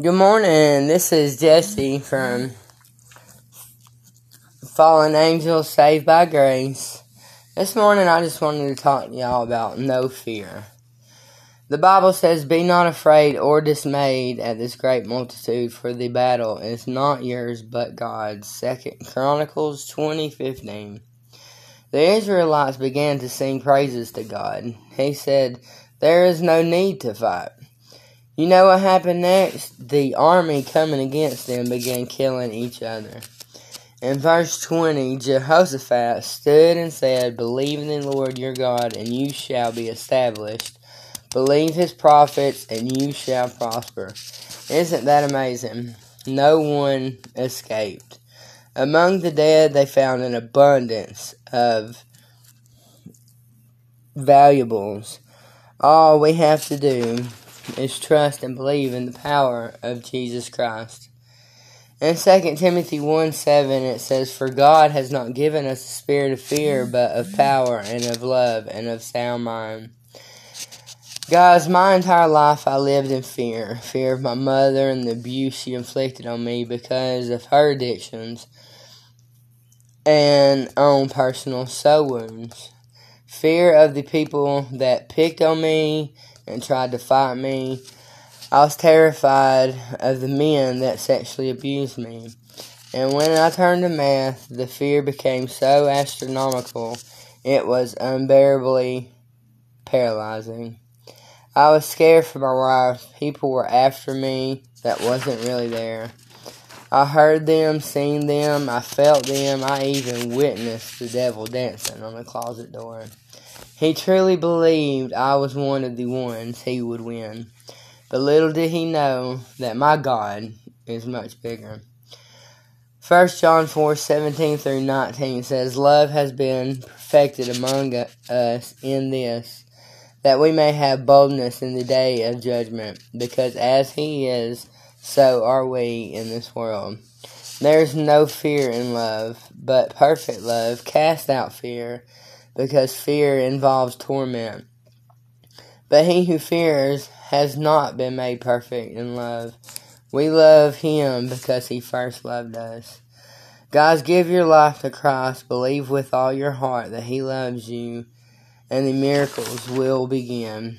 Good morning. This is Jesse from Fallen Angels Saved by Grace. This morning I just wanted to talk to y'all about no fear. The Bible says, Be not afraid or dismayed at this great multitude, for the battle is not yours but God's. Second Chronicles twenty fifteen. The Israelites began to sing praises to God. He said, There is no need to fight. You know what happened next? The army coming against them began killing each other. In verse 20, Jehoshaphat stood and said, Believe in the Lord your God, and you shall be established. Believe his prophets, and you shall prosper. Isn't that amazing? No one escaped. Among the dead, they found an abundance of valuables. All we have to do is trust and believe in the power of Jesus Christ. In 2 Timothy 1 7, it says, For God has not given us a spirit of fear, but of power and of love and of sound mind. Guys, my entire life I lived in fear. Fear of my mother and the abuse she inflicted on me because of her addictions and own personal soul wounds. Fear of the people that picked on me and tried to fight me. I was terrified of the men that sexually abused me. And when I turned to meth, the fear became so astronomical, it was unbearably paralyzing. I was scared for my life. People were after me that wasn't really there. I heard them, seen them, I felt them, I even witnessed the devil dancing on the closet door. He truly believed I was one of the ones he would win. But little did he know that my God is much bigger. 1 John 4 17 through 19 says, Love has been perfected among us in this, that we may have boldness in the day of judgment, because as he is, so are we in this world. There is no fear in love, but perfect love casts out fear because fear involves torment. But he who fears has not been made perfect in love. We love him because he first loved us. Guys, give your life to Christ. Believe with all your heart that he loves you, and the miracles will begin.